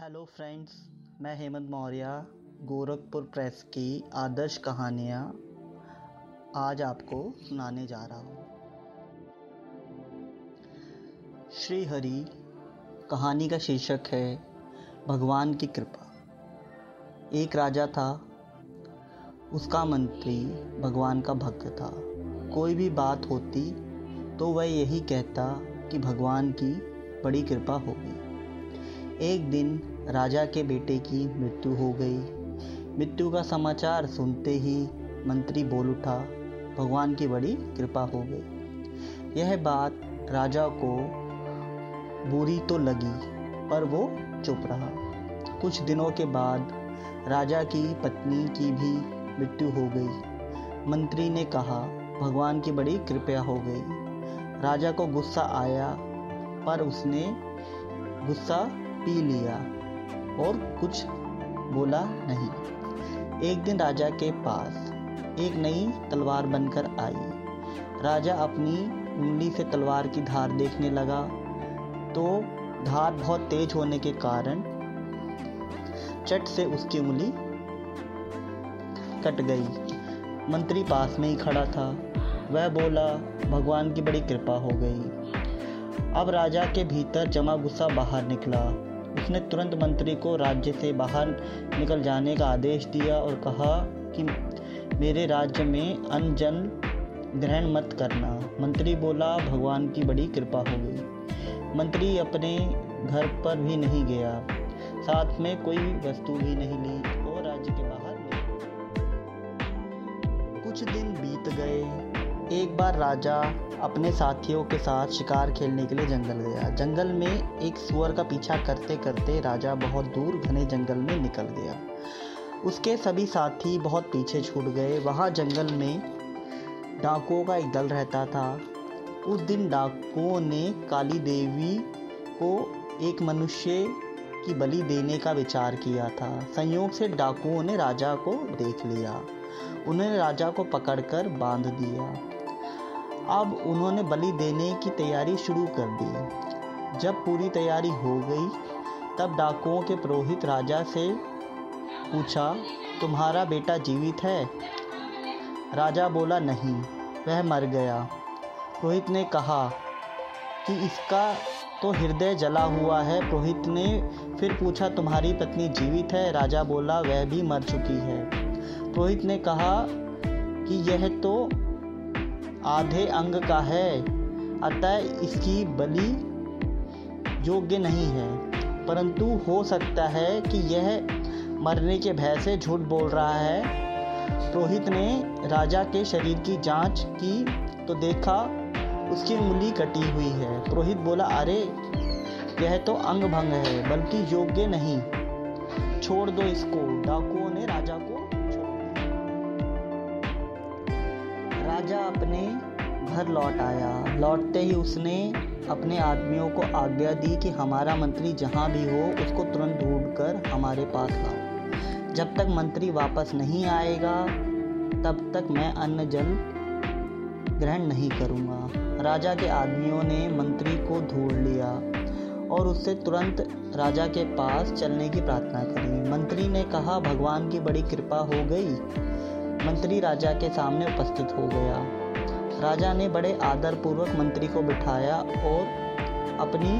Hello friends मैं Hemant Maurya, Gorakhpur press की आदर्श कहानियाँ आज आपको सुनाने जा रहा हूँ। श्री हरि कहानी का शीर्षक है, भगवान की कृपा। एक राजा था। उसका मंत्री भगवान का भक्त था। कोई भी बात होती तो वह यही कहता कि भगवान की बड़ी कृपा होगी। एक दिन राजा के बेटे की मृत्यु हो गई। मृत्यु का समाचार सुनते ही मंत्री बोल उठा, भगवान की बड़ी कृपा हो गई। यह बात राजा को बुरी तो लगी, पर वो चुप रहा। कुछ दिनों के बाद राजा की पत्नी की भी मृत्यु हो गई। मंत्री ने कहा, भगवान की बड़ी कृपया हो गई। राजा को गुस्सा आया, पर उसने गुस्सा पी लिया और कुछ बोला नहीं। एक दिन राजा के पास एक नई तलवार बनकर आई। राजा अपनी उंगली से तलवार की धार देखने लगा। तो धार बहुत तेज होने के कारण चट से उसकी उंगली कट गई। मंत्री पास में ही खड़ा था। वह बोला, भगवान की बड़ी कृपा हो गई। अब राजा के भीतर जमा गुस्सा बाहर निकला। उसने तुरंत मंत्री को राज्य से बाहर निकल जाने का आदेश दिया और कहा कि मेरे राज्य में अन्न जन ग्रहण मत करना। मंत्री बोला, भगवान की बड़ी कृपा हो गई। मंत्री अपने घर पर भी नहीं गया। साथ में कोई वस्तु भी नहीं ली और राज्य के बाहर कुछ दिन बीत गए। एक बार राजा अपने साथियों के साथ शिकार खेलने के लिए जंगल गया। जंगल में एक सुअर का पीछा करते करते राजा बहुत दूर घने जंगल में निकल गया। उसके सभी साथी बहुत पीछे छूट गए। वहाँ जंगल में डाकुओं का एक दल रहता था। उस दिन डाकुओं ने काली देवी को एक मनुष्य की बलि देने का विचार किया था। संयोग से डाकुओं ने राजा को देख लिया। उन्होंने राजा को पकड़कर बाँध दिया। अब उन्होंने बलि देने की तैयारी शुरू कर दी। जब पूरी तैयारी हो गई, तब डाकुओं के पुरोहित राजा से पूछा, तुम्हारा बेटा जीवित है? राजा बोला, नहीं, वह मर गया। पुरोहित ने कहा कि इसका तो हृदय जला हुआ है। पुरोहित ने फिर पूछा, तुम्हारी पत्नी जीवित है? राजा बोला, वह भी मर चुकी है। पुरोहित ने कहा कि यह तो आधे अंग का है, अतः इसकी बलि योग्य नहीं है। परंतु हो सकता है कि यह मरने के भय से झूठ बोल रहा है। रोहित ने राजा के शरीर की जाँच की तो देखा उसकी उंगली कटी हुई है। पुरोहित बोला, अरे, यह तो अंग भंग है, बल्कि योग्य नहीं। छोड़ दो इसको। डाकुओं ने राजा को राजा अपने घर लौट आया। लौटते ही उसने अपने आदमियों को आज्ञा दी कि हमारा मंत्री जहाँ भी हो, उसको तुरंत ढूंढ कर हमारे पास लाओ। जब तक मंत्री वापस नहीं आएगा, तब तक मैं अन्न जल ग्रहण नहीं करूँगा। राजा के आदमियों ने मंत्री को ढूंढ लिया और उससे तुरंत राजा के पास चलने की प्रार्थना करी। मंत्री ने कहा, भगवान की बड़ी कृपा हो गई। मंत्री राजा के सामने उपस्थित हो गया। राजा ने बड़े आदर पूर्वक मंत्री को बिठाया और अपनी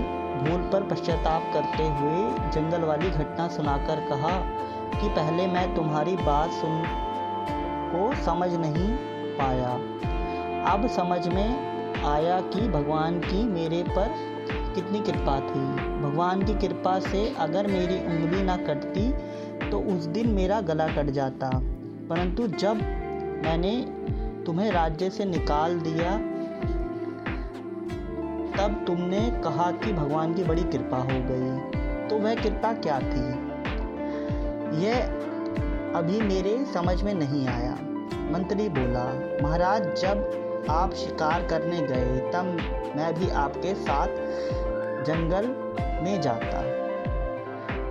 भूल पर पश्चाताप करते हुए जंगल वाली घटना सुनाकर कहा कि पहले मैं तुम्हारी बात सुन को समझ नहीं पाया। अब समझ में आया कि भगवान की मेरे पर कितनी कृपा थी। भगवान की कृपा से अगर मेरी उंगली ना कटती तो उस दिन मेरा गला कट जाता। परंतु जब मैंने तुम्हें राज्य से निकाल दिया, तब तुमने कहा कि भगवान की बड़ी कृपा हो गई। तो वह कृपा क्या थी? यह अभी मेरे समझ में नहीं आया। मंत्री बोला, महाराज, जब आप शिकार करने गए, तब मैं भी आपके साथ जंगल में जाता।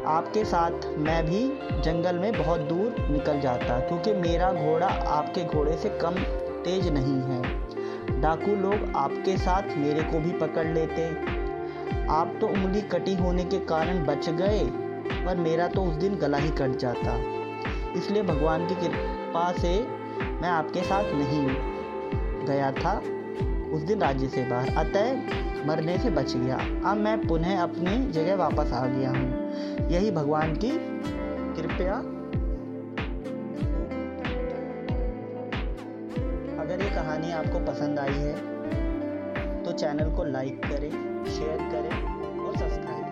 आपके साथ मैं भी जंगल में बहुत दूर निकल जाता, क्योंकि मेरा घोड़ा आपके घोड़े से कम तेज नहीं है। डाकू लोग आपके साथ मेरे को भी पकड़ लेते। आप तो उंगली कटी होने के कारण बच गए, पर मेरा तो उस दिन गला ही कट जाता। इसलिए भगवान की कृपा से मैं आपके साथ नहीं गया था, उस दिन राज्य से बाहर। अतः मरने से बच गया। अब मैं पुनः अपनी जगह वापस आ गया हूँ। यही भगवान की कृपया। अगर ये कहानी आपको पसंद आई है तो चैनल को लाइक करें, शेयर करें और सब्सक्राइब